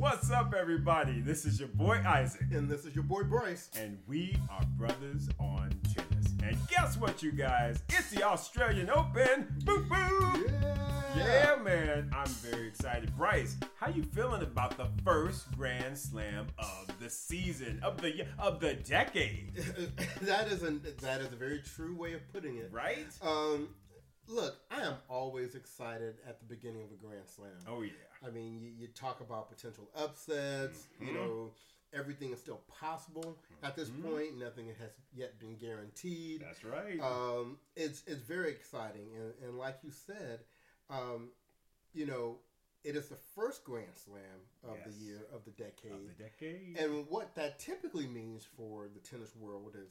What's up, everybody? This is your boy Isaac, And this is your boy Bryce. and we are brothers on tennis. And guess what, you guys? It's the Australian Open. Boo boo. Yeah, man, I'm very excited. Bryce, how you feeling about the first Grand Slam of the season of the of the decade? that is a that is a very true way of putting it. Right? Um, look, I am always excited at the beginning of a Grand Slam. Oh yeah. I mean, you, you talk about potential upsets. You Mhm. know, everything is still possible at this Mhm. point. Nothing has yet been guaranteed. That's right. Um, it's it's very exciting, and, and like you said, um, you know, it is the first Grand Slam of the year of the decade. of the decade. And what that typically means for the tennis world is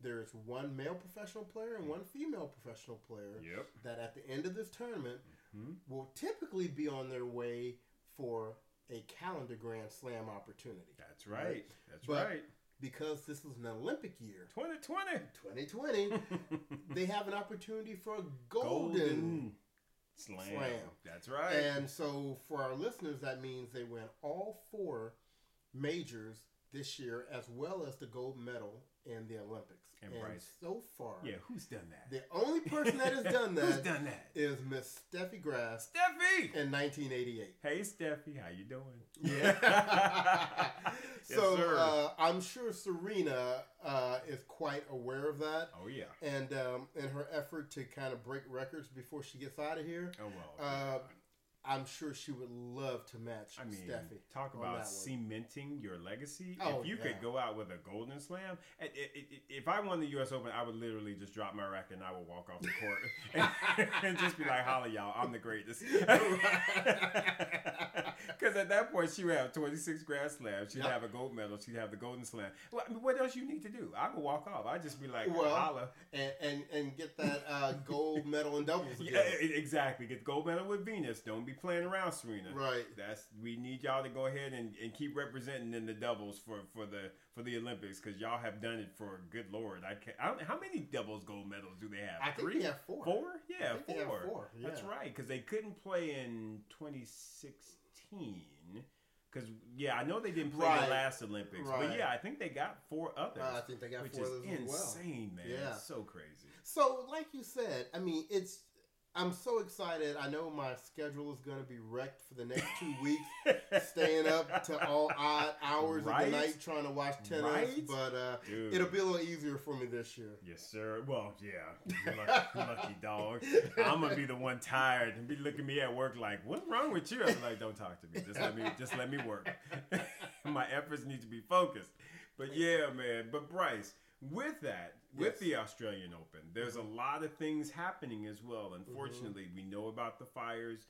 there is one male professional player and one female professional player yep. that at the end of this tournament Mhm. will typically be on their way for a calendar grand slam opportunity. That's right. That's But- right. Because this is an Olympic year, 2020. 2020, they have an opportunity for a golden. slam. slam. That's right. And so for our listeners, that means they win all four majors this year as well as the gold medal in the Olympics. And And, Bryce. so far, yeah, who's done that? the only person that has done that, who's done that? is Miss Steffi Grass Steffi. in 1988. Hey, Steffi, how you doing? Yes, so sir. uh, I'm sure Serena uh, is quite aware of that, oh yeah. and um, in her effort to kind of break records before she gets out of here, Oh well. uh, I'm sure she would love to match I mean, Steffi. talk about cementing your legacy. Oh, if you yeah. could go out with a golden slam, if I won the U.S. Open, I would literally just drop my racket and I would walk off the court and, and just be like, "Holla, y'all, I'm the greatest." Because at that point, she would have 26 Grand Slams. She'd Yep. have a gold medal. She'd have the golden slam. Well, I mean, what else you need to do? I would walk off. I'd just be like, Well, "Holla." and, and and get that uh, gold medal in doubles Yeah, again. exactly. Get the gold medal with Venus. Don't be playing around, Serena. Right. That's we need y'all to go ahead and, and keep representing in the doubles for, for the for the Olympics because y'all have done it for good lord. I can't. I don't, how many doubles gold medals do they have? I think Three, they have four. four. Yeah, I think they have four. four, That's right because they couldn't play in 2016. Because yeah, I know they didn't play Right. the last Olympics, but yeah, I think they got four others. Uh, I think they got which four is others as well. insane, man. Yeah. It's so crazy. So, like you said, I mean, it's. I'm so excited. I know my schedule is going to be wrecked for the next two weeks, staying up to all odd hours Right? of the night trying to watch tennis. Right? But uh, it'll be a little easier for me this year. Yes, sir. Well, yeah, lucky, lucky dog. I'm gonna be the one tired and be looking at me at work like, "What's wrong with you?" I'm like, "Don't talk to me. Just let me, just let me work. My efforts need to be focused." But yeah, man. But Bryce, with that, with Yes. the Australian Open, there's a lot of things happening as well. Unfortunately, we know about the fires.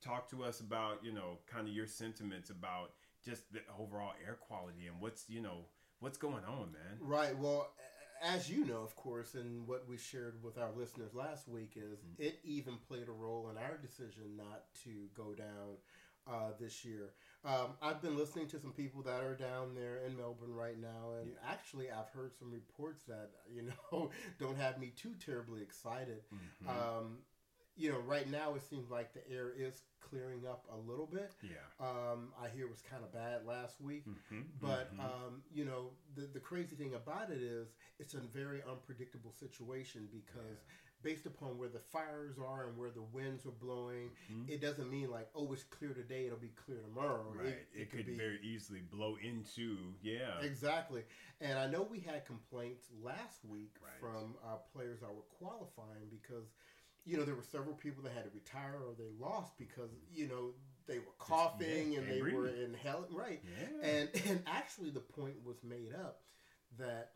Talk to us about you know kind of your sentiments about just the overall air quality and what's you know what's going on, man. Right. Well, as you know, of course, and what we shared with our listeners last week is Mm-hmm. it even played a role in our decision not to go down uh, this year. Um, I've been listening to some people that are down there in Melbourne right now, and Yeah. actually, I've heard some reports that you know don't have me too terribly excited. Mhm. Um, you know, right now it seems like the air is clearing up a little bit. yeah. Um, I hear it was kind of bad last week. Mhm, But mhm. um, you know, the the crazy thing about it is it's a very unpredictable situation because based upon where the fires are and where the winds are blowing, Mhm. it doesn't mean like oh it's clear today, it'll be clear tomorrow. right, it, could, be very easily blow into yeah. Exactly, and I know we had complaints last week Right. from uh, players that were qualifying because, you know, there were several people that had to retire or they lost because you know they were coughing yeah, and they were breathing. in hell. Right, Yeah. and and actually the point was made up that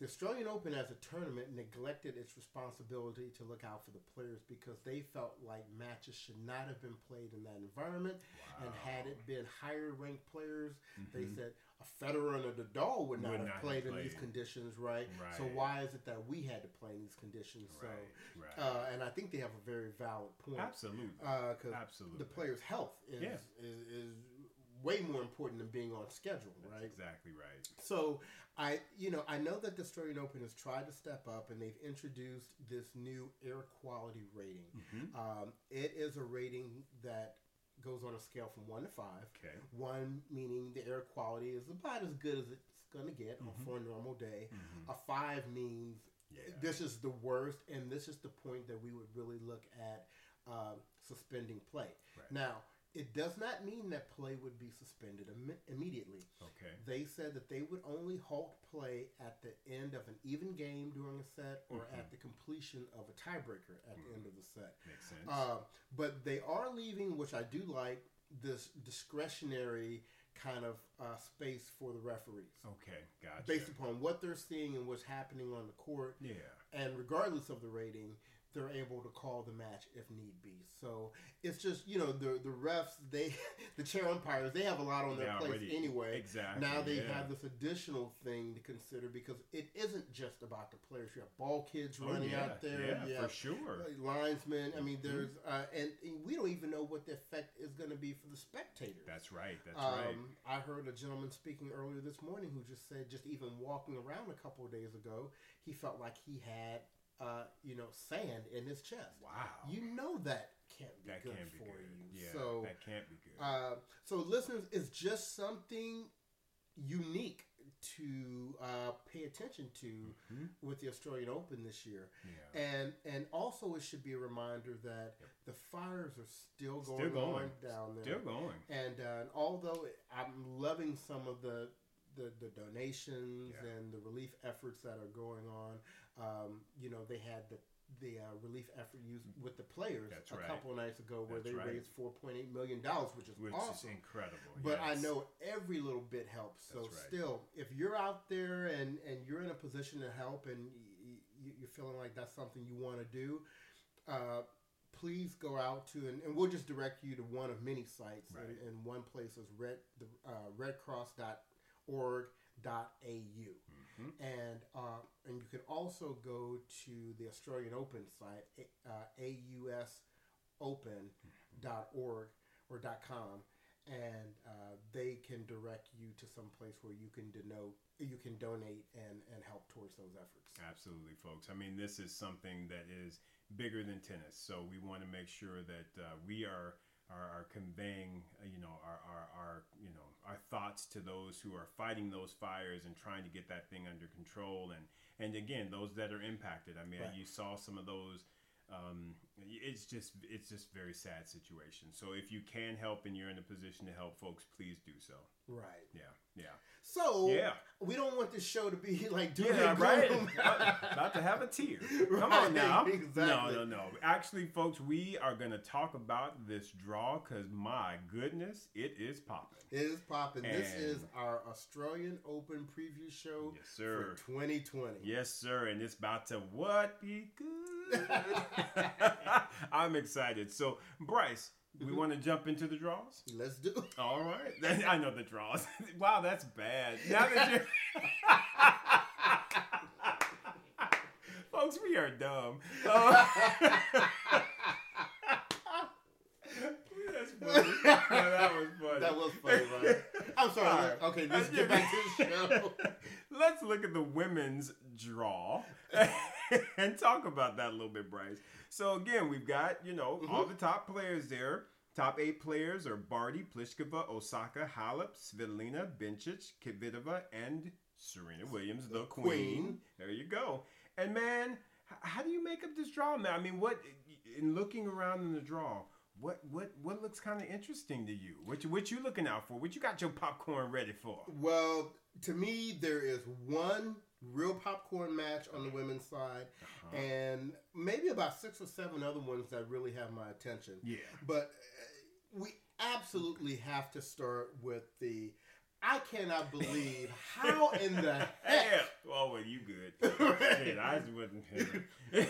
the Australian Open as a tournament neglected its responsibility to look out for the players because they felt like matches should not have been played in that environment and had it been higher ranked players they Mhm. said a Federer and a Nadal would not Would have not have played in these conditions right? so why is it that we had to play in these conditions right, so right. uh, and I think they have a very valid point Absolutely. because Absolutely. the player's health is, Yeah. is, is way more important than being on schedule, That's right? exactly right. So I, you know, I know that the Australian Open has tried to step up, and they've introduced this new air quality rating. Mhm. Um, it is a rating that goes on a scale from one to five. Okay. One meaning the air quality is about as good as it's going to get Mhm. for a normal day. Mhm. A five means Yeah. this is the worst, and this is the point that we would really look at um, suspending play. Right. Now, it does not mean that play would be suspended Im- immediately. Okay. They said that they would only halt play at the end of an even game during a set or Mhm. at the completion of a tiebreaker at the end of the set. Makes sense. Uh, but they are leaving, which I do like, this discretionary kind of uh, space for the referees. okay. Gotcha. Based upon what they're seeing and what's happening on the court, yeah. and regardless of the rating, they're able to call the match if need be. So it's just you know the the refs they the chair umpires they have a lot on their They plate already- anyway. Exactly. Now they yeah. have this additional thing to consider because it isn't just about the players. You have ball kids Oh, running yeah. out there. Yeah, for sure. linesmen. I mean, Mhm. there's uh, and, and we don't even know what the effect is going to be for the spectators. That's right. That's um, right. I heard a gentleman speaking earlier this morning who just said, just even walking around a couple of days ago, he felt like he had, uh, you know, sand in his chest. Wow. You know that can't be that good can't be for good. you. Yeah. so, that can't be good. uh, so listeners, it's just something unique to uh, pay attention to Mhm. with the Australian Open this year. Yeah. And and also it should be a reminder that Yep. the fires are still Still going, going. on down there. Still going. And, uh, and although I'm loving some of the the, the donations Yeah. and the relief efforts that are going on, um, you know, they had the the uh, relief effort used with the players That's a right. couple of nights ago where That's they right. raised 4.8 million dollars, which is Which awesome. is incredible. But I know every little bit helps. So right. still, if you're out there and, and you're in a position to help and you're feeling like that's something you want to do, uh, please go out to and, and we'll just direct you to one of many sites. Right. And, and one place is red the uh, redcross.org.au. Mhm. And uh, and you can also go to the Australian Open site, uh, ausopen.org or .com, and uh, they can direct you to some place where you can denote, you can donate and, and help towards those efforts. Absolutely, folks. I mean, this is something that is bigger than tennis. So we want to make sure that uh, we are, are are conveying, uh, you know, our, our our you know our thoughts to those who are fighting those fires and trying to get that thing under control. And and again, those that are impacted. I mean, Right. you saw some of those. Um, it's just it's just very sad situation. So if you can help and you're in a position to help folks, please do so. Right. Yeah, yeah, So yeah. we don't want this show to be like doom Yeah, right. About to have a tear. Come Right, on now. exactly. No, no, no. Actually, folks, we are going to talk about this draw because my goodness, it is popping. It is popping. This is our Australian Open preview show Yes, sir. for 2020. Yes, sir. And it's about to what be good. I'm excited. So, Bryce, we want to jump into the draws? Let's do it. All right. I know the draws. wow, that's bad. Now that you Folks, we are dumb. Uh, that's funny. Yeah, that was funny. That was funny, right? I'm sorry. Right. Okay, let's get back to the show. Let's look at the women's draw and talk about that a little bit, Bryce. So again, we've got you know mm-hmm. all the top players there. Top eight players are Barty, Pliskova, Osaka, Halep, Svitolina, Bencic, Kvitova, and Serena Williams, the, queen. queen. There you go. And man, how do you make up this draw, man? I mean, what in looking around in the draw? What what what looks kind of interesting to you? What you what you looking out for? What you got your popcorn ready for? Well, to me, there is one real popcorn match on the women's side, Uh-huh. and maybe about six or seven other ones that really have my attention. Yeah. But uh, we absolutely have to start with the. I cannot believe how in the heck. Hell, oh well, you good? Shit, I just wasn't.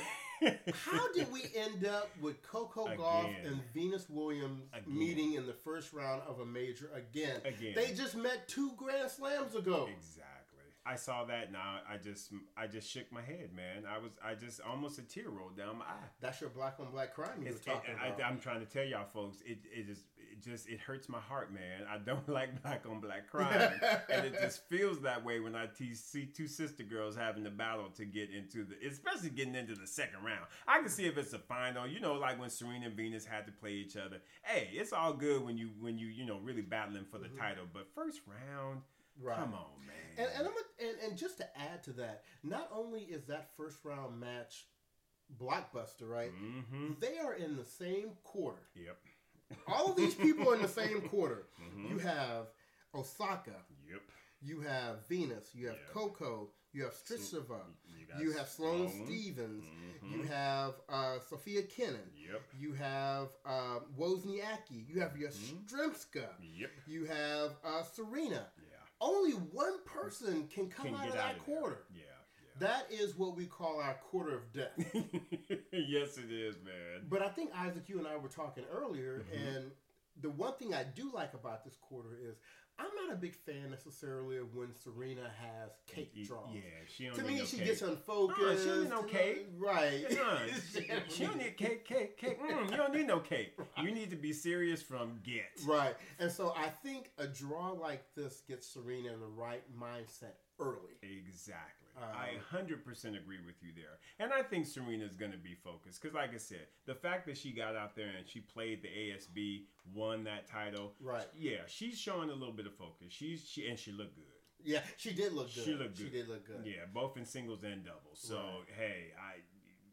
How did we end up with Coco Golf and Venus Williams Again. meeting in the first round of a major again? Again. They just met two Grand Slams ago. exactly. I saw that and I, I just I just shook my head, man. I was I just almost a tear rolled down my eye. That's your black on black crime you It's- were talking I, about. am trying to tell y'all folks, it it is it just it hurts my heart, man. I don't like black on black crime, and it just feels that way when I te- see two sister girls having the battle to get into the, especially getting into the second round. I can see if it's a final, you know, like when Serena and Venus had to play each other. Hey, it's all good when you when you you know really battling for the title, but first round, Mm-hmm. Right. come on, man. And, and, I'm a, and and just to add to that, not only is that first round match blockbuster, right? mm-hmm. They are in the same quarter. Yep. All of these people are in the same quarter. Mhm. You have Osaka, Yep. you have Venus, you have Yeah. Coco, you have Strichova, got you have Sloane. Stevens, Mhm. you have uh, Sophia Kennan, Yep. you have uh, Wozniacki, you have Yastrzemska, Yep. you have uh, Serena. Only one person can come Can out of out that of there. quarter. Yeah. That is what we call our quarter of death. Yes, it is, man. but I think Isaac, you and I were talking earlier, Mhm. and the one thing I do like about this quarter is I'm not a big fan necessarily of when Serena has cake draws. Yeah, she don't To need me, no she cake. gets unfocused. Uh, she don't need no cake. Right. Uh, she don't need cake, cake, cake. Mm, you don't need no cake. You need to be serious from get. Right. And so I think a draw like this gets Serena in the right mindset early. Exactly. Um, I 100% agree with you there. And I think Serena's going to be focused because, like I said, the fact that she got out there and she played the ASB, won that title. Right. Yeah, she's showing a little bit of focus. She's she and she looked good. Yeah, she did look good. She looked good. She did look good. Yeah, both in singles and doubles. So Right. hey, I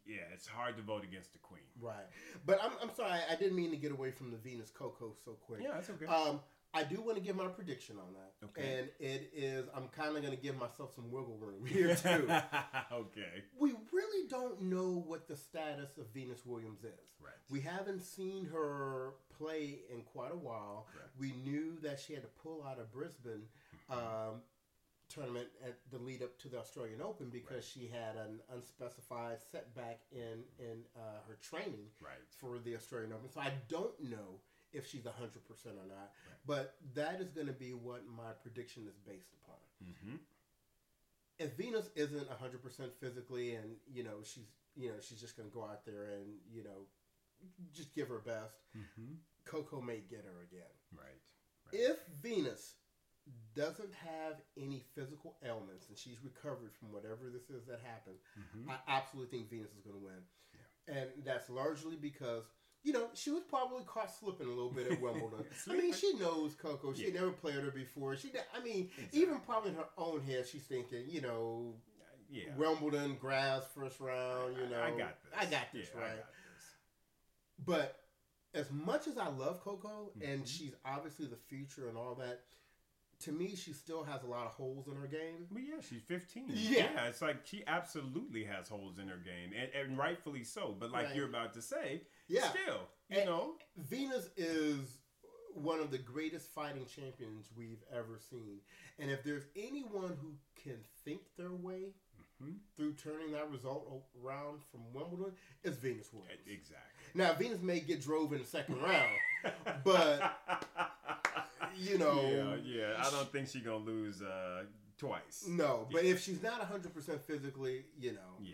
yeah, it's hard to vote against the queen. Right. But I'm, I'm sorry, I didn't mean to get away from the Venus Coco so quick. Yeah, that's okay. Um, I do want to give my prediction on that. Okay. And it is, I'm kind of going to give myself some wiggle room here, too. okay. we really don't know what the status of Venus Williams is. Right. We haven't seen her play in quite a while. Correct. We knew that she had to pull out of Brisbane um, tournament at the lead up to the Australian Open because she had an unspecified setback in in uh, her training Right. for the Australian Open. So I don't know if she's 100% or not, but that is going to be what my prediction is based upon. Mm-hmm. If Venus isn't 100% physically and, you know, she's, you know, she's just going to go out there and, you know, just give her best, Mm-hmm. Coco may get her again. Right. If Venus doesn't have any physical ailments and she's recovered from whatever this is that happened, Mm-hmm. I absolutely think Venus is going to win. And that's largely because, you know, she was probably caught slipping a little bit at Wimbledon. I mean, she knows Coco. She Yeah. never played her before. She, I mean, Exactly. even probably in her own head, she's thinking, you know, Yeah. Wimbledon, grass, first round, you know. I got this. I got this, Yeah, right? Got this. But as much as I love Coco and Mhm. she's obviously the future and all that, to me, she still has a lot of holes in her game. But yeah, she's 15. Yeah. it's like she absolutely has holes in her game, and, and rightfully so. But like Right. you're about to say, Yeah. still, you And- know, Venus is one of the greatest fighting champions we've ever seen. And if there's anyone who can think their way Mhm. through turning that result around from Wimbledon, it's Venus Williams. exactly. Now, Venus may get drove in the second round, but, you know. yeah, yeah, I don't think she's gonna lose uh, twice. No, but if she's not 100% physically, you know. Yeah,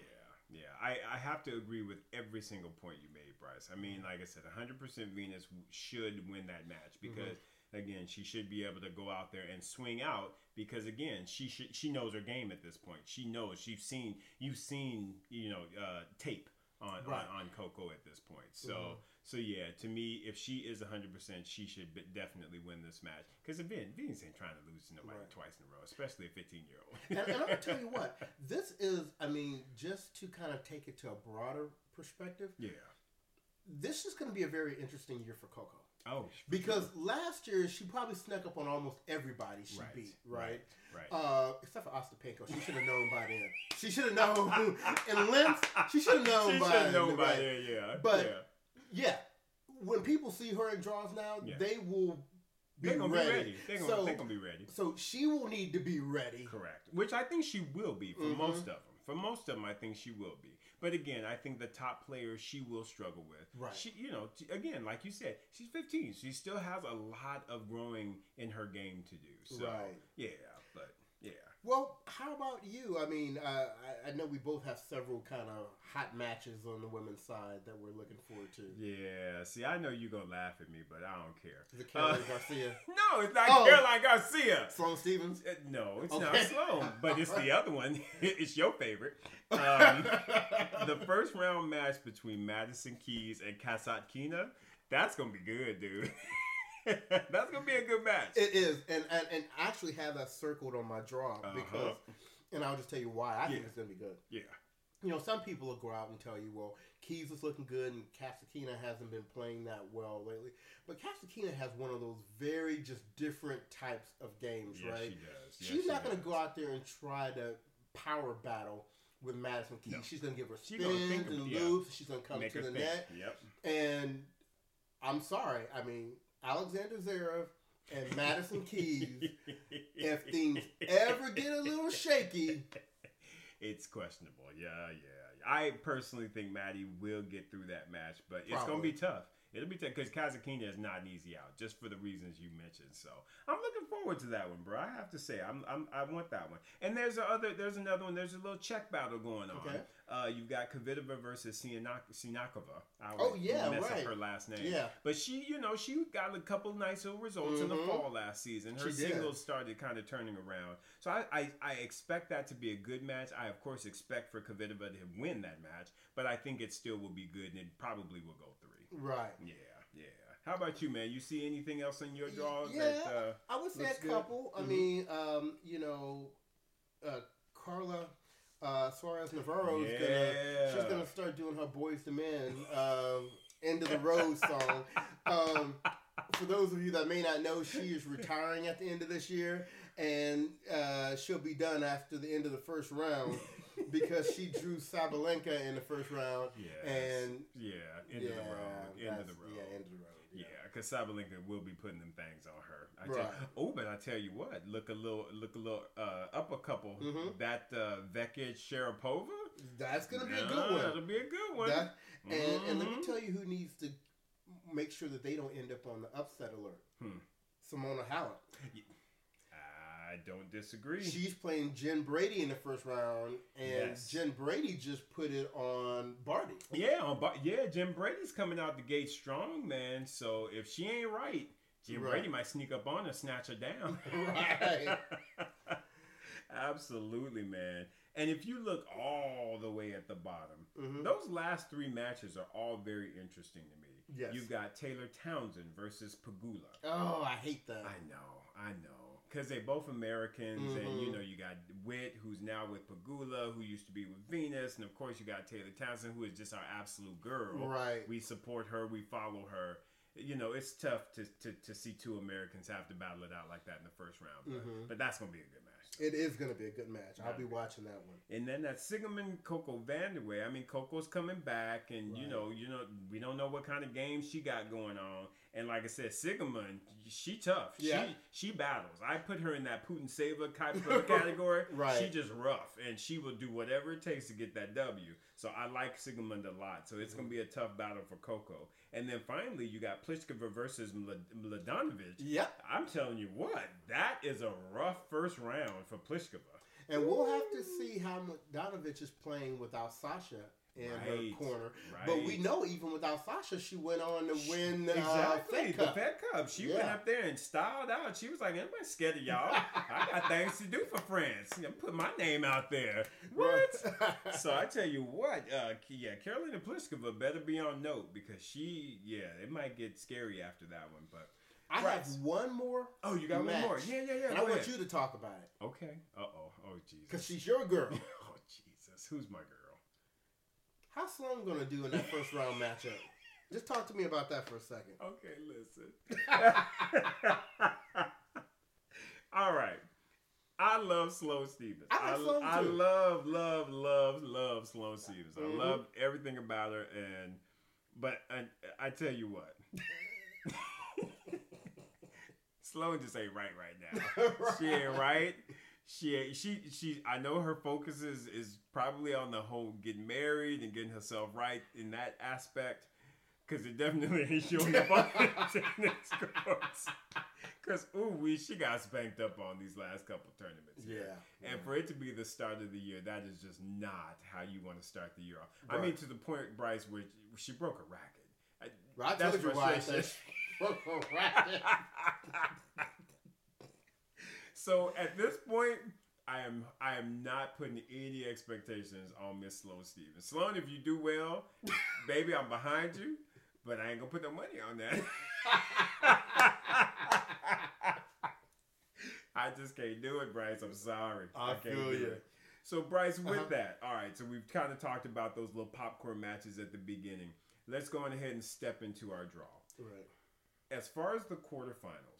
yeah. I, I have to agree with every single point you made, Bryce. I mean, like I said, 100% Venus should win that match because, again, she should be able to go out there and swing out because, again, she should she knows her game at this point. She knows. She's seen you've seen you know uh, tape on, Right. on on Coco at this point. So. Mhm. So yeah, to me, if she is 100, percent she should be- definitely win this match. Because again, Venus ain't trying to lose to nobody Right. twice in a row, especially a 15 year old. and, and I'm gonna tell you what, this is, I mean, just to kind of take it to a broader perspective, yeah. This is gonna be a very interesting year for Coco. Oh, Because last year she probably snuck up on almost everybody she Right, beat, right? right. Uh, except for Ostapenko, she should have known by then. She should have known and length. She should have known she by should have known by right? then, yeah. But- yeah. Yeah, when people see her in draws now, Yeah. they will be they're gonna ready. be ready. They're gonna, so, they're gonna be ready. so she will need to be ready. Correct. Which I think she will be for Mhm. most of them. For most of them, I think she will be. But again, I think the top players she will struggle with. Right. She, you know, again, like you said, she's 15. She still has a lot of growing in her game to do. So, Right. Yeah. Well, how about you? I mean, uh, I, I know we both have several kind of hot matches on the women's side that we're looking forward to. Yeah, see, I know you're gonna laugh at me, but I don't care. Is it Caroline Uh, Garcia? No, it's not Oh. Caroline Garcia. Sloane Stevens? Uh, No, it's Okay. not Sloan, but it's the other one. it's your favorite. Um, the first round match between Madison Keys and Kasatkina, that's gonna be good, dude. that's gonna be a good match. It is, and, and and I actually have that circled on my draw Uh-huh. because, and I'll just tell you why I think it's gonna be good. yeah, You know, some people will go out and tell you, well, Keys is looking good and Casakina hasn't been playing that well lately. But Casakina has one of those very just different types of games, yes, right? she does. Yes, She's she not going to go out there and try to power battle with Madison Keys. No. She's going to give her spins gonna think of- and yeah. She's going to come Make to the think. net. Yep. And I'm sorry. I mean, Alexander Zverev and Madison Keys, if things ever get a little shaky, it's questionable. Yeah, yeah. I personally think Maddie will get through that match, but it's gonna be tough. It'll be tough because Kazakina is not an easy out, just for the reasons you mentioned. So I'm looking forward to that one, bro. I have to say, I'm, I'm I want that one. And there's a other, there's another one. There's a little check battle going on. Okay. Uh, you've got Kvitova versus Sinak- Sinakova. I Oh, yeah, mess right. up her last name. yeah. But she, you know, she got a couple nice little results in the Mhm. fall last season. Her She did. singles started kind of turning around. So I, I, I expect that to be a good match. I, of course, expect for Kvitova to win that match, but I think it still will be good and it probably will go three. Right. Yeah, yeah. How about you, man? You see anything else in your draw Yeah. that, uh, I would say a good. couple. I Mhm. mean, um, you know, uh, Carla uh, Suarez Navarro is yeah. gonna she's gonna start doing her Boys to Men um, end of the road song. Um, for those of you that may not know, she is retiring at the end of this year, and uh, she'll be done after the end of the first round because she drew Sabalenka in the first round. Yes. And yeah, end of the road. End of the road. Yeah, end of the road. Yeah, because Sabalenka will be putting them things on her. I Right. oh, but I tell you what, look a little, look a little uh, up a couple. Mhm. That uh, Vekic Sharapova. That's gonna be a good one. That'll be a good one. That, and, and let me Mhm. tell you who needs to make sure that they don't end up on the upset alert. Hmm. Simona Halep. I don't disagree. She's playing Jen Brady in the first round, and Yes. Jen Brady just put it on Barty. yeah, on, Bar- yeah. Jen Brady's coming out the gate strong, man. So if she ain't right, Jim Right. Brady might sneak up on her, snatch her down. Right. Absolutely, man. And if you look all the way at the bottom, Mhm. those last three matches are all very interesting to me. Yes. You've got Taylor Townsend versus Pagula. Oh, I hate that. I know, I know. Because they're both Americans, and you Mhm. know, you got Witt, who's now with Pagula, who used to be with Venus, and of course, you got Taylor Townsend, who is just our absolute girl. Right. We support her, we follow her. You know, it's tough to, to, to see two Americans have to battle it out like that in the first round, but, Mhm. but that's going to be a good match. It is going to be a good match. I'll be watching that one. And then that Sigerman Coco Vanderway. I mean, Coco's coming back, and you know, you know, we don't know what kind of game she got going on. And like I said, Sigerman, she tough. Yeah. She she battles. I put her in that Putin saver type of category. Right. She just rough, and she will do whatever it takes to get that W. So I like Sigerman a lot. So it's gonna be a tough battle for Coco. And then finally, you got Pliskova versus Mlad- Mladenovic. Yep. I'm telling you what, that is a rough first round for Pliskova. And we'll have to see how Donovich is playing without Sasha in Right. her corner. Right. But we know even without Sasha, she went on to win uh, exactly Fed the Fed Cup. She went up there and styled out. She was like, "I'm not scared of y'all. I got things to do for France. I put my name out there." What? so I tell you what, uh, yeah, Carolina Pliskova better be on note because she, yeah, it might get scary after that one. But I Right. have one more, oh, you got Match. one more? Yeah, yeah, yeah. and I go want you to talk about it Okay. Uh oh. Oh Jesus. because she's your girl. oh Jesus. Who's my girl? How's Sloan gonna do in that first round matchup? Just talk to me about that for a second. Okay, listen. All right. I love Sloan Stevens. I Sloan, I love, love, love, love Sloan Stevens. Mhm. I love everything about her, and but I, I tell you what, Sloan just ain't right right now. She ain't right. She she she. I know her focus is is probably on the whole getting married and getting herself right in that aspect, because it definitely ain't showing up on the tennis courts. Cause ooh, we she got spanked up on these last couple tournaments. Yeah, and yeah. for it to be the start of the year, that is just not how you want to start the year off. I Right. mean, to the point, Bryce, where she broke a racket. I- Right, I That's told you why I said right. so at this point, I am I am not putting any expectations on Miss Sloan Stevens. Sloan, if you do well, baby, I'm behind you, but I ain't gonna put no money on that. I just can't do it, Bryce. I'm sorry. I can't feel do you. it. So Bryce, with Uh-huh. that, all right. So we've kind of talked about those little popcorn matches at the beginning. Let's go on ahead and step into our draw. right. As far as the quarterfinals,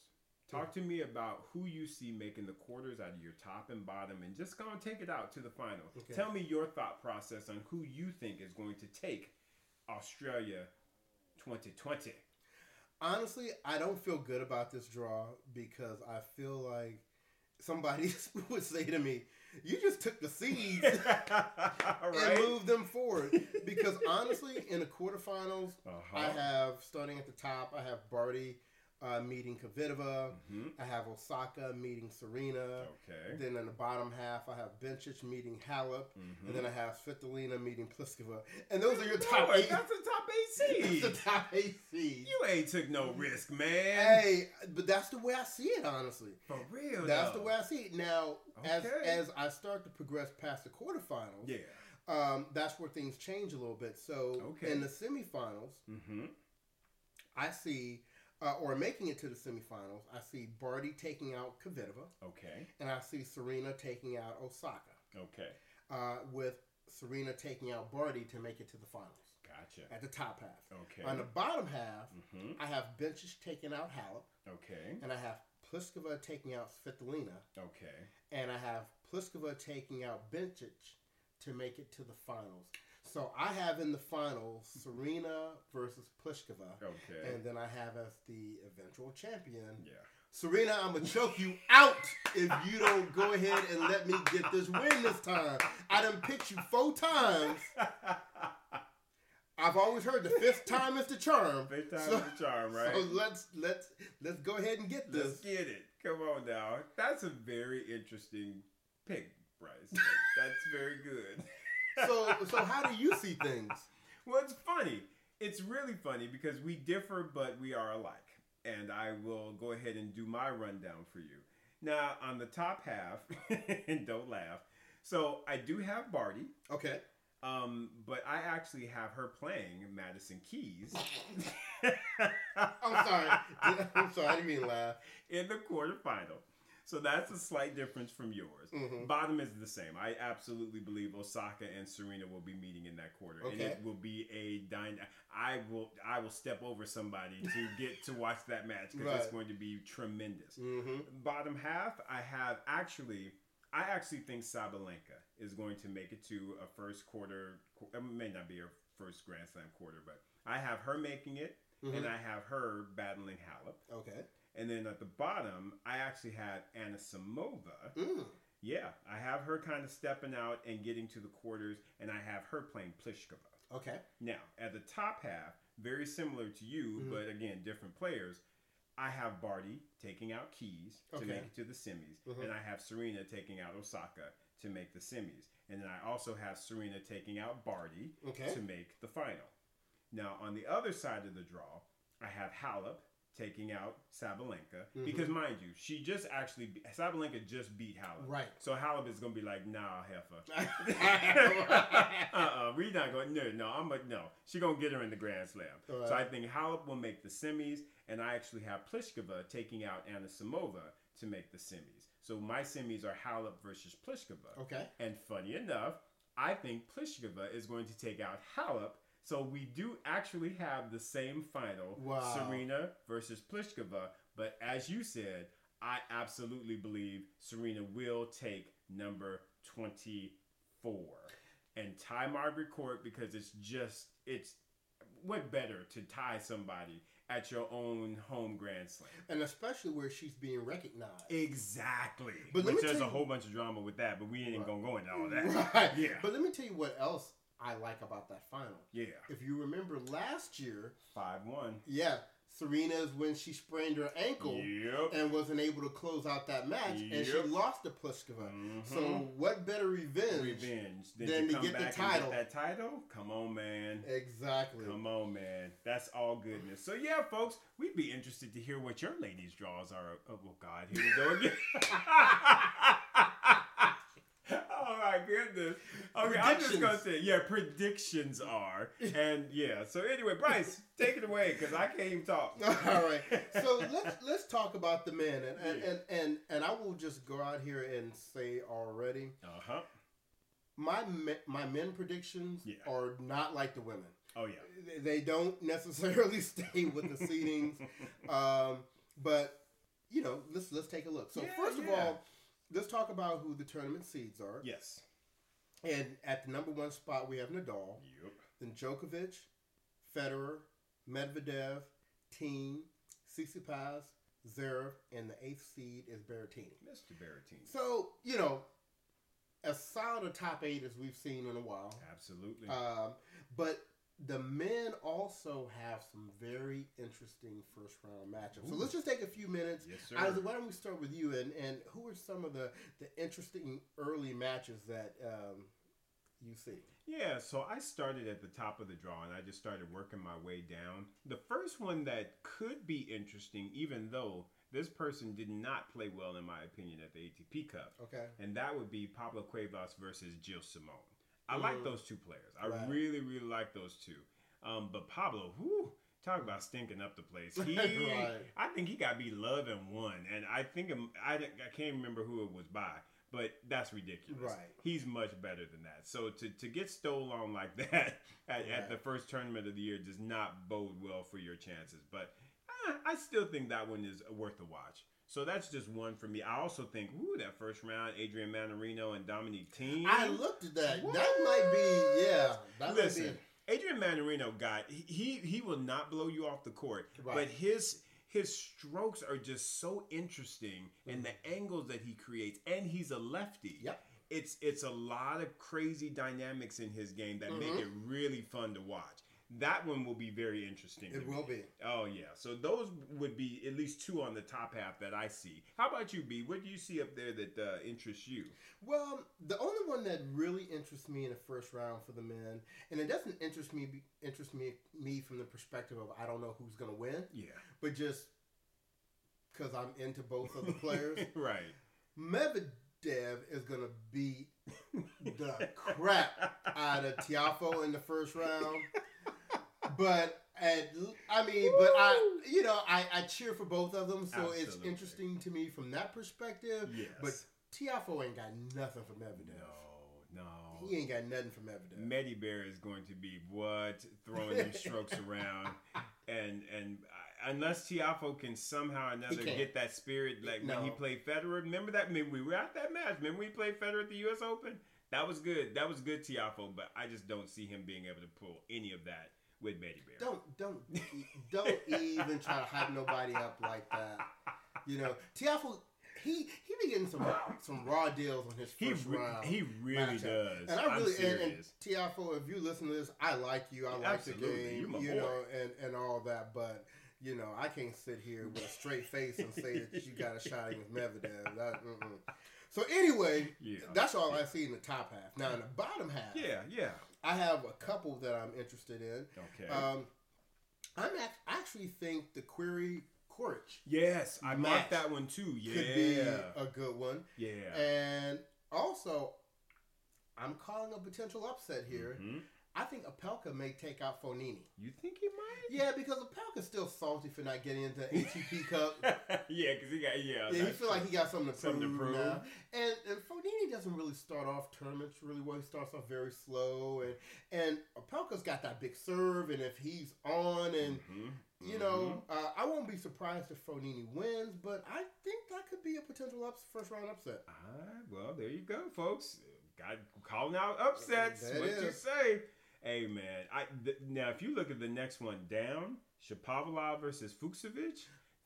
talk to me about who you see making the quarters out of your top and bottom, and just go and take it out to the final. Okay. Tell me your thought process on who you think is going to take Australia 2020. Honestly, I don't feel good about this draw because I feel like somebody would say to me, "You just took the seeds and moved them forward." Because honestly, in the quarterfinals, Uh-huh. I have starting at the top. I have Barty uh, meeting Kvitova. Mhm. I have Osaka meeting Serena. Okay. Then in the bottom half, I have Bencic meeting Halep, Mhm. and then I have Svitolina meeting Pliskova. And those are your No, top eight. That's a top eight That's the top eight seeds. You ain't took no risk, man. Hey, but that's the way I see it, honestly. For real. That's though. the way I see it. Now, as as I start to progress past the quarterfinals, Yeah. um, that's where things change a little bit. So Okay. in the semifinals, Mm-hmm. I see, uh, or making it to the semifinals, I see Barty taking out Kvitova, Okay. and I see Serena taking out Osaka, Okay. uh, with Serena taking out Barty to make it to the finals Gotcha. at the top half. Okay. On the bottom half, Mm-hmm. I have Bencic taking out Halep, Okay. and I have Pliskova taking out Svitolina, Okay. and I have Pliskova taking out Bencic to make it to the finals. So I have in the finals Serena versus Pliskova, Okay. and then I have as the eventual champion yeah. Serena. I'm gonna choke you out if you don't go ahead and let me get this win this time. I done picked you four times. I've always heard the fifth time is the charm. Fifth time So- is the charm, right? So let's let's let's go ahead and get this. Let's get it. Come on now. That's a very interesting pick, Bryce. That's very good. So so how do you see things? Well, it's funny. It's really funny because we differ, but we are alike. And I will go ahead and do my rundown for you. Now, on the top half, and don't laugh. So I do have Barty, Okay. um, but I actually have her playing Madison Keys I'm sorry. I'm sorry. I didn't mean to laugh. in the quarterfinal. So that's a slight difference from yours. Mhm. Bottom is the same. I absolutely believe Osaka and Serena will be meeting in that quarter, and it will be a dyna I will I will step over somebody to get to watch that match because it's going to be tremendous. Mm-hmm. Bottom half, I have actually. I actually think Sabalenka is going to make it to a first quarter. It may not be her first Grand Slam quarter, but I have her making it, Mm-hmm. and I have her battling Halep. Okay. And then at the bottom, I actually had Anna Samova. Mm. Yeah, I have her kind of stepping out and getting to the quarters, and I have her playing Pliskova. Okay. Now, at the top half, very similar to you, Mhm. but again, different players. I have Barty taking out Keys to Okay. make it to the semis, Mhm. and I have Serena taking out Osaka to make the semis. And then I also have Serena taking out Barty Okay. to make the final. Now, on the other side of the draw, I have Halep taking out Sabalenka Mhm. because, mind you, she just actually be- Sabalenka just beat Halep. Right. So Halep is gonna be like, nah, heifer. Right. uh-uh, we not going. No, no, I'm like, no. She gonna get her in the Grand Slam. Right. So I think Halep will make the semis, and I actually have Pliskova taking out Anna Samova to make the semis. So my semis are Halep versus Pliskova. okay. And funny enough, I think Pliskova is going to take out Halep. So we do actually have the same final, Wow. Serena versus Pliskova. But as you said, I absolutely believe Serena will take number 24 and tie Margaret Court because it's just, it's what better to tie somebody at your own home Grand Slam. And especially where she's being recognized. Exactly. But Which there's a whole bunch of drama with that, but we ain't Right. gonna go into all that. Right. Yeah. But let me tell you what else I like about that final. Yeah. If you remember last year, Five one. yeah, Serena's when she sprained her ankle Yep. and wasn't able to close out that match, and she lost to Pliskova. Mhm. So what better revenge? revenge. You to come get the back title. and get that title. Come on, man. Exactly. Come on, man. That's all goodness. So yeah, folks, we'd be interested to hear what your ladies' draws are. Oh well, God, here we go again. my goodness. Okay, I'm just gonna say, yeah, predictions are, and yeah. So anyway, Bryce, take it away because I can't even talk. All right. So let's let's talk about the men, and and, Yeah. and and and I will just go out here and say already, Uh huh. my me- my men predictions Yeah. are not like the women. Oh yeah. They- They don't necessarily stay with the seedings, um, but you know, let's let's take a look. So Yeah, first of all, let's talk about who the tournament seeds are. Yes. And at the number one spot, we have Nadal, Yep. then Djokovic, Federer, Medvedev, Team, Tsitsipas, Zverev, and the eighth seed is Berrettini. Mr. Berrettini. So you know, as solid a top eight as we've seen in a while. Absolutely. Um, but the men also have some very interesting first round matchups. So let's just take a few minutes. yes, sir. Isaac, why don't we start with you? And, and who are some of the, the interesting early matches that um, you see? Yeah, so I started at the top of the draw and I just started working my way down. The first one that could be interesting, even though this person did not play well, in my opinion, at the ATP Cup, Okay. and that would be Pablo Cuevas versus Jill Simone. I like Mhm. those two players. I Right. really, really like those two. Um, but Pablo, whoo, talk about stinking up the place. He, Right. I think he got beat love and one, and I think I, I can't remember who it was by, but that's ridiculous. Right. He's much better than that. So to, to get stole on like that at, at the first tournament of the year does not bode well for your chances. But uh, I still think that one is worth a watch. So that's just one for me. I also think, ooh, that first round, Adrian Manarino and Dominique Thiem. I looked at that. That might be, yeah. That Listen, might Adrian Manarino got he, he will not blow you off the court, Right. but his his strokes are just so interesting and the angles that he creates, and he's a lefty. Mm-hmm. Yep. It's it's a lot of crazy dynamics in his game that make Mhm. it really fun to watch. That one will be very interesting. It to me. will be. Oh yeah, so those would be at least two on the top half that I see. How about you, B? What do you see up there that uh, interests you? Well, the only one that really interests me in the first round for the men, and it doesn't interest me interest me me from the perspective of I don't know who's going to win, Yeah, but just because I'm into both of the players. right. Medvedev is going to beat the crap out of Tiafo in the first round. But at, I mean, but I, you know, I, I cheer for both of them, so it's interesting to me from that perspective. Yes. But Tiafo ain't got nothing from Medvedev. no, no. He ain't got nothing from Medvedev. Meddy Bear is going to be what throwing them strokes around, and and uh, unless Tiafo can somehow or another get that spirit like when he played Federer. Remember that? I mean, we were at that match. Remember we played Federer at the U.S. Open? That was good. That was good, Tiafo. But I just don't see him being able to pull any of that with Meddy Bear. Don't don't don't even try to hype nobody up like that. You know, Tiafo, he he be getting some some raw deals on his He first re- round. he really matchup. does. And I really and, and. Tiafo, if you listen to this, I like you. I like Absolutely. the game. You boy. know, and and all that. But you know, I can't sit here with a straight face and say that you got a shot against Medvedev. That. So anyway, Yeah. that's all I see in the top half. Now in the bottom half, yeah, yeah. I have a couple that I'm interested in. Okay. Um, I'm act- I actually think the query Quaritch yes, I marked that one too. Yeah. could be a good one, yeah. and also I'm calling a potential upset here. Mhm. I think Apelka may take out Fonini. You think he might? Yeah, because Apelka's still salty for not getting into ATP Cup. yeah, because he got yeah. Yeah, he feel like he got something to Something to prove, prove. now. And, and Fonini doesn't really start off tournaments really well. He starts off very slow, and and Apelka's got that big serve, and if he's on, and Mhm. you know, uh, I won't be surprised if Fonini wins, but I think that could be a potential ups, first round upset. Ah, well, there you go, folks. Got calling out upsets. That what you say? Hey, man. I th- now if you look at the next one down, Shapovalov versus Fuxovic.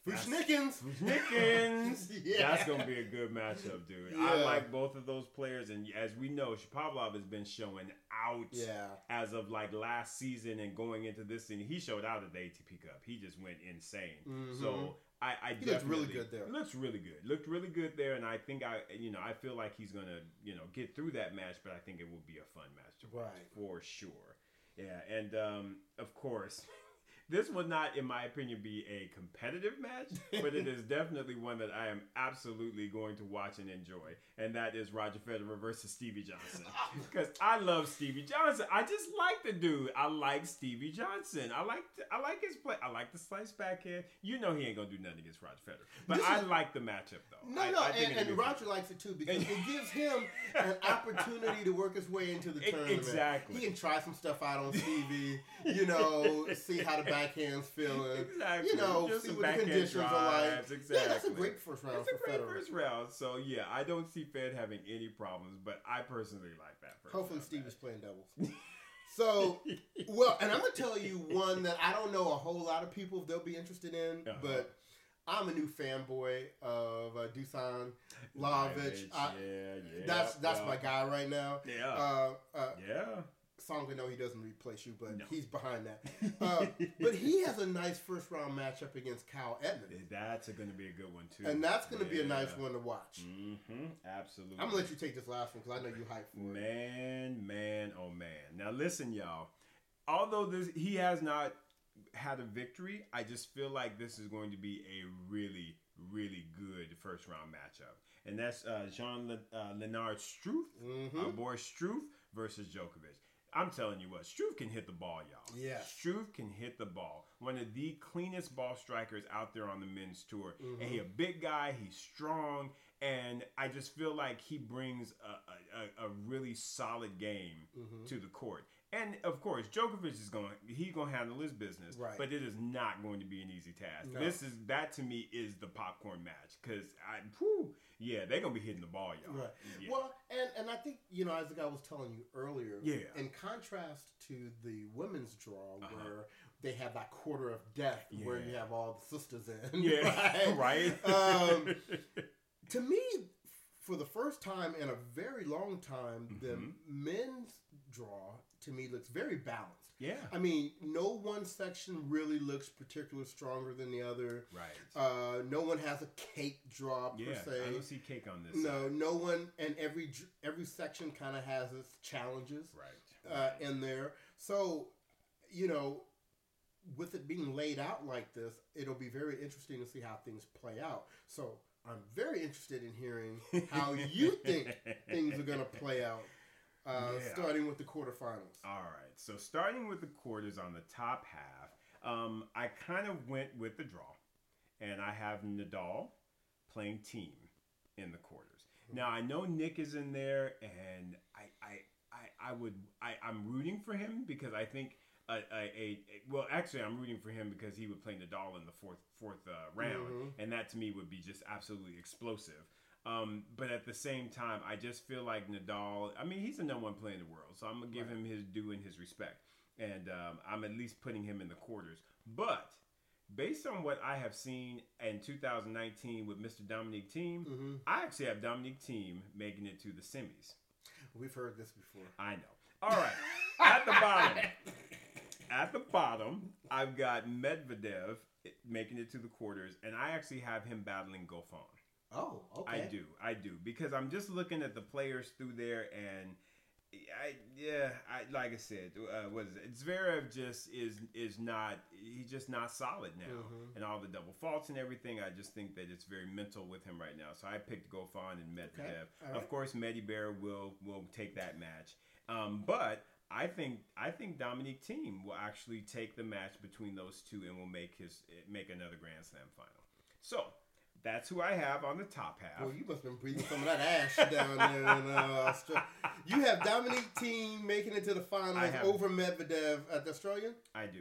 Fushnikins. Fushnikins. Yeah. That's gonna be a good matchup, dude. Yeah. I like both of those players, and as we know, Shapovalov has been showing out Yeah. as of like last season and going into this season. He showed out at the ATP Cup. He just went insane. Mhm. So I, I He looks really good there. Looks really good. Looked really good there, and I think I, you know, I feel like he's gonna, you know, get through that match. But I think it will be a fun match to watch Right. for sure. Yeah, and um, of course. This would not, in my opinion, be a competitive match, but it is definitely one that I am absolutely going to watch and enjoy. And that is Roger Federer versus Stevie Johnson. Because I love Stevie Johnson. I just like the dude. I like Stevie Johnson. I like I like his play. I like the slice backhand. You know he ain't gonna do nothing against Roger Federer. But This I is- like the matchup though. No, I, no, I and, and Roger fun. likes it too because it gives him an opportunity to work his way into the tournament. exactly. He can try some stuff out on Stevie, you know, see how the backhand's feeling. Exactly. You know, Just see some what the conditions are like. drives, Yeah, that's a exactly. great first round It's a great Federer. first round. So yeah, I don't see Fed having any problems, but I personally like that first Hopefully, Stevie's match. playing doubles. So, well, and I'm gonna tell you one that I don't know a whole lot of people if they'll be interested in, Uh-huh. but I'm a new fanboy of uh, Dusan Lajovic. Yeah, yeah. that's that's yeah. my guy right now. Yeah. Uh, uh, yeah. Song know he doesn't replace you, but No. he's behind that. Uh, but he has a nice first round matchup against Kyle Edmund, That's going to be a good one too. and that's going to be a nice one to watch. Mm-hmm. Absolutely. I'm gonna let you take this last one because I know you hyped for it. Man, man, oh man. Now listen, y'all. Although this he has not had a victory, I just feel like this is going to be a really, really good first round matchup. And that's uh, Jean Le- uh, Lennard Struff, Mm-hmm. our boy Struff versus Djokovic. I'm telling you what, Struff can hit the ball, y'all. Yeah. Struff can hit the ball. One of the cleanest ball strikers out there on the men's tour. And he a big guy, he's strong, and I just feel like he brings a, a, a, a really solid game Mm-hmm. to the court. And of course, Djokovic is going he's going to handle his business, Right. but it is not going to be an easy task. No. This is that to me is the popcorn match cuz I whew, yeah, they're going to be hitting the ball, y'all. Right. Yeah. Well, and and I think you know, as the guy was telling you earlier, Yeah. In contrast to the women's draw, Uh-huh. where they have that quarter of death, where you have all the sisters in, yeah, right. Um, to me, for the first time in a very long time, the Mhm. men's draw to me looks very balanced. yeah. I mean, no one section really looks particularly stronger than the other. Right. Uh, no one has a cake per yeah, se. I don't see cake on this. No, side. no one, and every every section kind of has its challenges Right. uh, in there. So, you know, with it being laid out like this, it'll be very interesting to see how things play out. So, I'm very interested in hearing how you think things are going to play out, uh, Yeah. starting with the quarterfinals. All right. So starting with the quarters on the top half, um, I kind of went with the draw, and I have Nadal playing Thiem in the quarters. Now I know Nick is in there, and I I, I, I would I, I'm rooting for him because I think. A, a, a, a- well, actually, I'm rooting for him because he would play Nadal in the fourth fourth uh, round, Mhm. and that to me would be just absolutely explosive. Um, but at the same time, I just feel like Nadal. I mean, he's the number one player in the world, so I'm gonna give Right. him his due and his respect, and um, I'm at least putting him in the quarters. But based on what I have seen in 2019 with Mr. Dominic Thiem, hmm I actually have Dominic Thiem making it to the semis. We've heard this before. I know. All right, at the bottom, at the bottom, I've got Medvedev making it to the quarters, and I actually have him battling Goffin. Oh, okay. I do, I do, because I'm just looking at the players through there, and I, yeah, I like I said, uh, what is it? Zverev just is is not he's just not solid now, Mhm. and all the double faults and everything. I just think that it's very mental with him right now. So I picked Goffin and Medvedev. all right. Of course, Medibear will will take that match, um, but. I think I think Dominic Thiem will actually take the match between those two and will make his make another Grand Slam final. So that's who I have on the top half. Well, you must have been breathing some of that ash down there in uh, Australia. You have Dominic Thiem making it to the finals have- over Medvedev at the Australian. I do.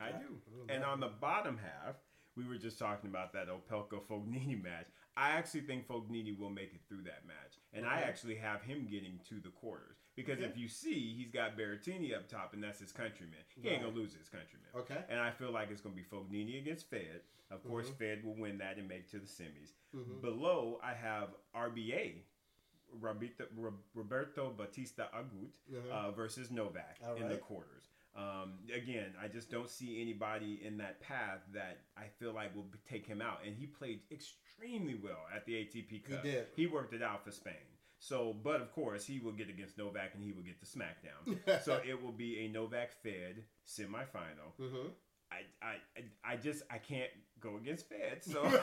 I do. And on the bottom half, we were just talking about that Opelka Fognini match. I actually think Fognini will make it through that match, and I actually have him getting to the quarters because Okay. if you see, he's got Berrettini up top, and that's his countryman. He ain't gonna lose his countryman. Okay. And I feel like it's gonna be Fognini against Fed. Of course, Mhm. Fed will win that and make it to the semis. Mhm. Below, I have RBA. Roberto, Roberto Bautista Agut Uh-huh. uh, versus Novak All in the quarters. Um, again, I just don't see anybody in that path that I feel like will take him out. And he played extremely well at the ATP Cup. He did. He worked it out for Spain. So, but of course, he will get against Novak and he will get the smackdown. so it will be a Novak Fed semifinal. Mhm. I, I, I- just I can't go against Fed. So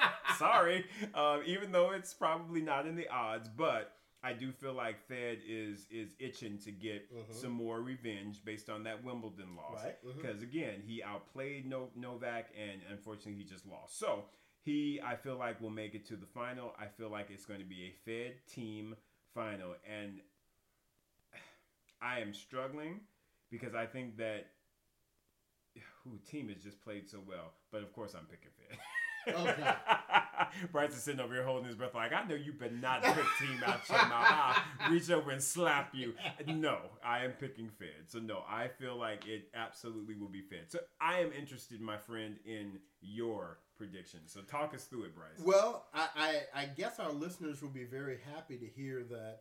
sorry. Um, even though it's probably not in the odds, but I do feel like Fed is is itching to get Mhm. some more revenge based on that Wimbledon loss. Right, mhm. Because again, he outplayed no- Novak, and unfortunately, he just lost. So he, I feel like, will make it to the final. I feel like it's going to be a Fed Thiem final, and I am struggling because I think that who Thiem has just played so well. But of course, I'm picking Fed. Okay. Bryce is sitting over here holding his breath like, I know you better not pick Thiem out your mouth. I'll reach over and slap you. No, I am picking Fed. So no, I feel like it absolutely will be Fed. So I am interested, my friend, in your prediction. So talk us through it, Bryce. Well, I, I, I guess our listeners will be very happy to hear that.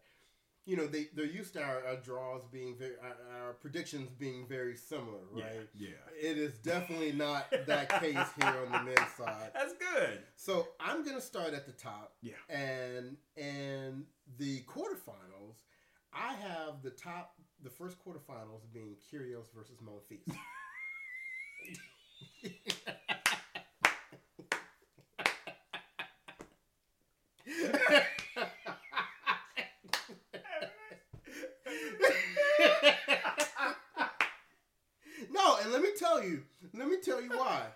You know, they they're used to our, our draws being very, our, our predictions being very similar, right? Yeah. It is definitely not that case here on the men's side. That's good. So I'm gonna start at the top. Yeah. And and the quarterfinals, I have the top the first quarterfinals being Kyrgios versus Monfils. no, and let me tell you, let me tell you why.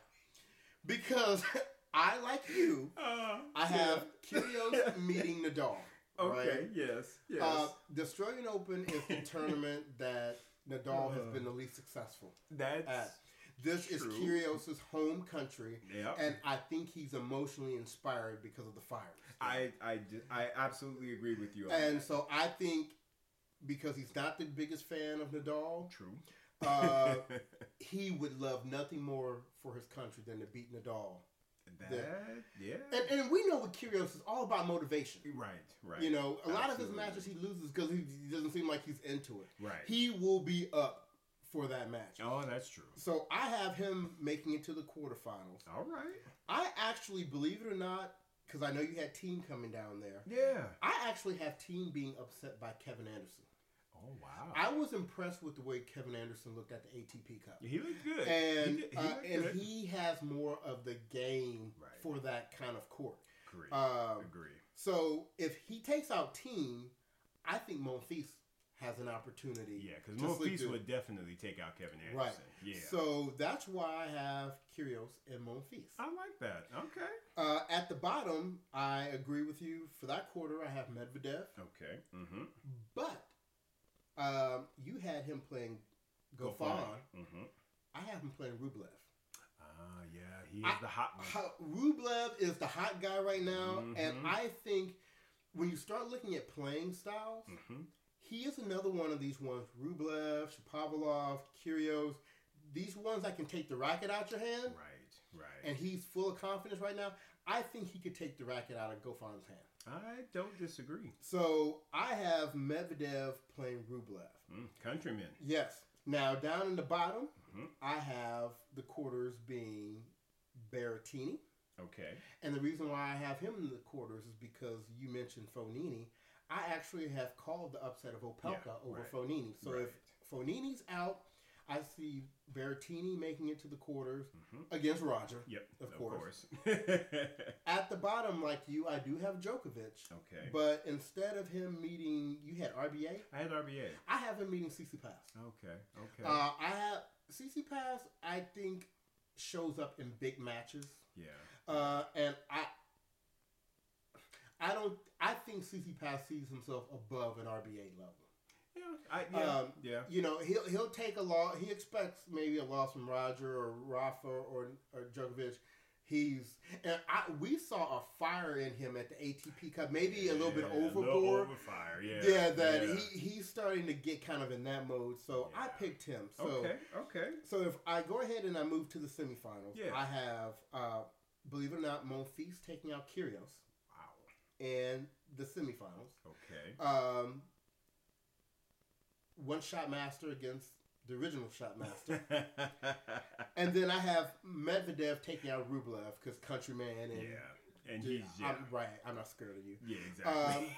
Because I like you, Uh, I have Kyrgios meeting Nadal. Okay, right? yes, yes. Uh, the Australian Open is the tournament that Nadal has been the least successful That's at. This is true. Kyrgios' home country, yeah. and I think he's emotionally inspired because of the fire. I, I, I absolutely agree with you. On and that. so I think because he's not the biggest fan of Nadal, true. Uh, he would love nothing more for his country than to beat Nadal. that, yeah. And, and we know with Kyrgios is all about motivation. right, right. You know, a lot of his matches he loses because he, he doesn't seem like he's into it. Right. He will be up for that match. oh, that's true. So I have him making it to the quarterfinals. All right. I actually, believe it or not, because I know you had Thiem coming down there, Yeah. I actually have Thiem being upset by Kevin Anderson. Oh wow. I was impressed with the way Kevin Anderson looked at the ATP Cup. he looked good. And he, did- he uh, and good. he has more of the game Right. for that kind of court. agree. Um, agree. so if he takes out Thiem, I think Monfils has an opportunity. Yeah, because Monfils would definitely take out Kevin Anderson. Right. Yeah. So that's why I have Kyrgios and Monfils. I like that. Okay. Uh, at the bottom, I agree with you. For that quarter, I have Medvedev, Okay. Mm-hmm. but um, you had him playing Goffin. Mm-hmm. I have him playing Rublev. Ah, yeah, he is I- the hot one. Rublev is the hot guy right now, and Mhm. I think when you start looking at playing styles, Mm-hmm. he is another one of these ones. Rublev, Shapovalov, Kyrgios, these ones that can take the racket out your hand, Right. Right. and he's full of confidence right now. I think he could take the racket out of Goffin's hand. I don't disagree. So I have Medvedev playing Rublev. Mm, countryman. Yes. Now down in the bottom, Mhm. I have the quarters being Berrettini. Okay. And the reason why I have him in the quarters is because you mentioned Fognini. I actually have called the upset of Opelka Yeah, over right. Fognini. So if Fognini's out, I see Berrettini making it to the quarters Mhm. against Roger. Yep. Of Of, course. course. At the bottom, like you, I do have Djokovic. okay. But instead of him meeting, you had RBA. I had RBA. I have him meeting Tsitsipas. Okay. Okay. Uh, I have Tsitsipas. I think shows up in big matches, yeah. uh, and I, I don't. I think Tsitsipas sees himself above an RBA level. Yeah. I, yeah. um, yeah. You know, he'll he'll take a loss. He expects maybe a loss from Roger or Rafa or or Djokovic. He's and I we saw a fire in him at the ATP Cup, maybe a little bit Yeah, a little overboard. over fire, yeah. yeah, that yeah. he he's starting to get kind of in that mode. So I picked him. So okay, okay. so if I go ahead and I move to the semifinals, Yeah. I have uh, believe it or not, Monfils taking out Kyrgios Wow. in the semifinals. Okay. Um, one shot master against the original shot master. And then I have Medvedev taking out Rublev because countryman and yeah. And Dude, he's yeah. I'm right. I'm not scared of you. yeah, exactly.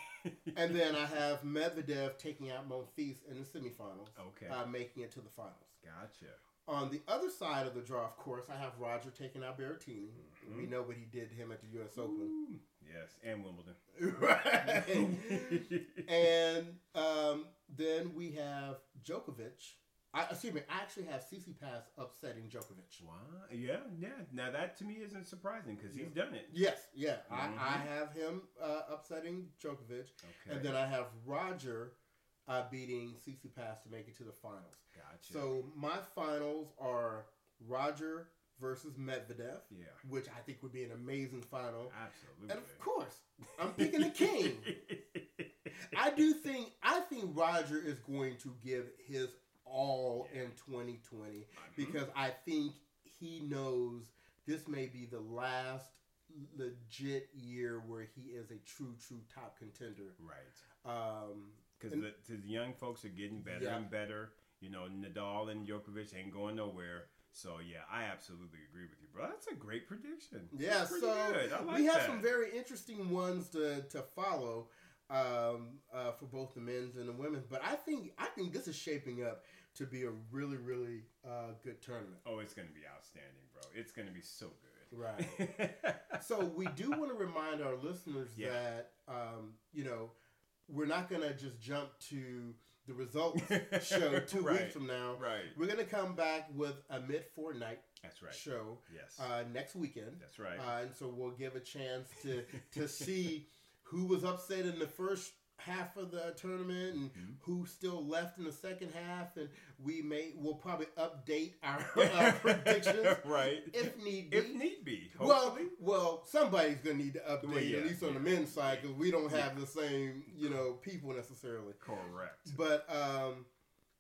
And then I have Medvedev taking out Monfils in the semifinals, okay. uh, making it to the finals. gotcha. On the other side of the draw, of course, I have Roger taking out Berrettini. Mhm. We know what he did to him at the U.S. Open. Yes, and Wimbledon. right. and um, then we have Djokovic. I, excuse me, I actually have Tsitsipas upsetting Djokovic. Wow. Yeah, yeah. Now that to me isn't surprising because he's done it. Yes, yeah. I, I Mhm. have him uh, upsetting Djokovic. Okay. And then I have Roger uh, beating Tsitsipas to make it to the finals. gotcha. So my finals are Roger versus Medvedev, yeah, which I think would be an amazing final. absolutely. And of course, I'm picking the king. I do think I think Roger is going to give his all in 2020 because I think he knows this may be the last legit year where he is a true true top contender. right. Um, Because the, the young folks are getting better Yeah. and better. You know, Nadal and Djokovic ain't going nowhere. So yeah, I absolutely agree with you, bro. That's a great prediction. yeah, so. Like we have that. some very interesting ones to to follow um, uh, for both the men's and the women's. But I think I think this is shaping up to be a really really uh, good tournament. Oh, it's gonna be outstanding, bro. It's gonna be so good. Right. so we do want to remind our listeners Yeah. that um, you know we're not going to just jump to the results show two Right. weeks from now. right. We're going to come back with a mid fortnight That's right. show Yes. uh, next weekend. That's right. Uh, and so we'll give a chance to to see who was upset in the first half of the tournament and Mhm. who still left in the second half and we may we'll probably update our, our predictions right. if need be If need be. well, Hopefully. well, somebody's gonna need to update Well, yeah, at least on the men's side because we don't have the same, you know, people necessarily. Correct. But, um,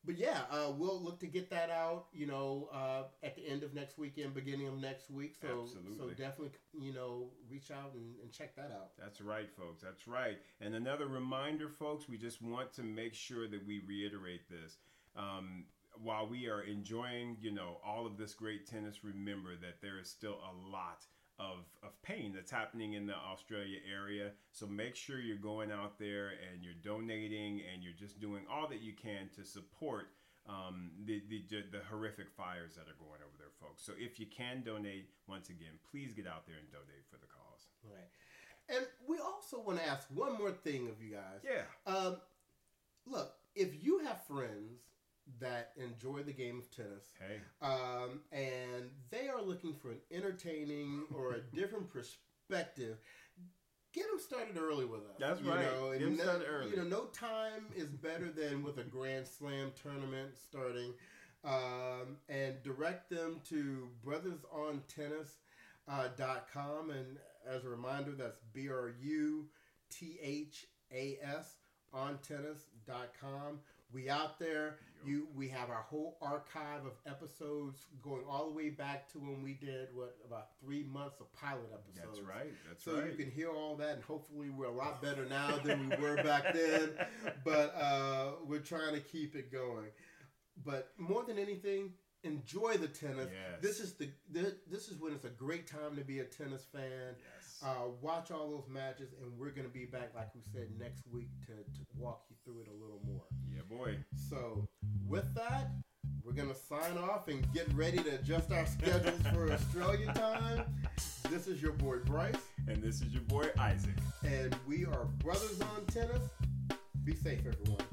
but yeah, uh, we'll look to get that out, you know, uh, at the end of next weekend, beginning of next week. So, so definitely, you know, reach out and, and check that out. That's right, folks. That's right. And another reminder, folks, we just want to make sure that we reiterate this. Um, while we are enjoying, you know, all of this great tennis, remember that there is still a lot of, of pain that's happening in the Australia area. So make sure you're going out there and you're donating and you're just doing all that you can to support um, the, the the horrific fires that are going over there, folks. So if you can donate, once again, please get out there and donate for the cause. Right. And we also want to ask one more thing of you guys. Yeah. Um, look, if you have friends that enjoy the game of tennis, Hey. um, and they are looking for an entertaining or a different perspective. Get them started early with us. That's you right. Know, Get 'em no, started early. You know, no time is better than with a Grand Slam tournament starting. Um, and direct them to bruthasontennis.com. Uh, dot com. and as a reminder, that's B R U T H A S on tennis.com. We out there. You we have our whole archive of episodes going all the way back to when we did what about three months of pilot episodes. That's right. That's So right. you can hear all that, and hopefully we're a lot better now than we were back then. But uh, we're trying to keep it going. But more than anything, enjoy the tennis. Yes. This is the this, this is when it's a great time to be a tennis fan. yes. Uh, watch all those matches, and we're gonna be back, like we said, next week to, to walk you through it a little more. yeah, boy. So, with that, we're going to sign off and get ready to adjust our schedules for Australian time. This is your boy Bryce, And this is your boy Isaac. and we are Brothers on Tennis. Be safe, everyone.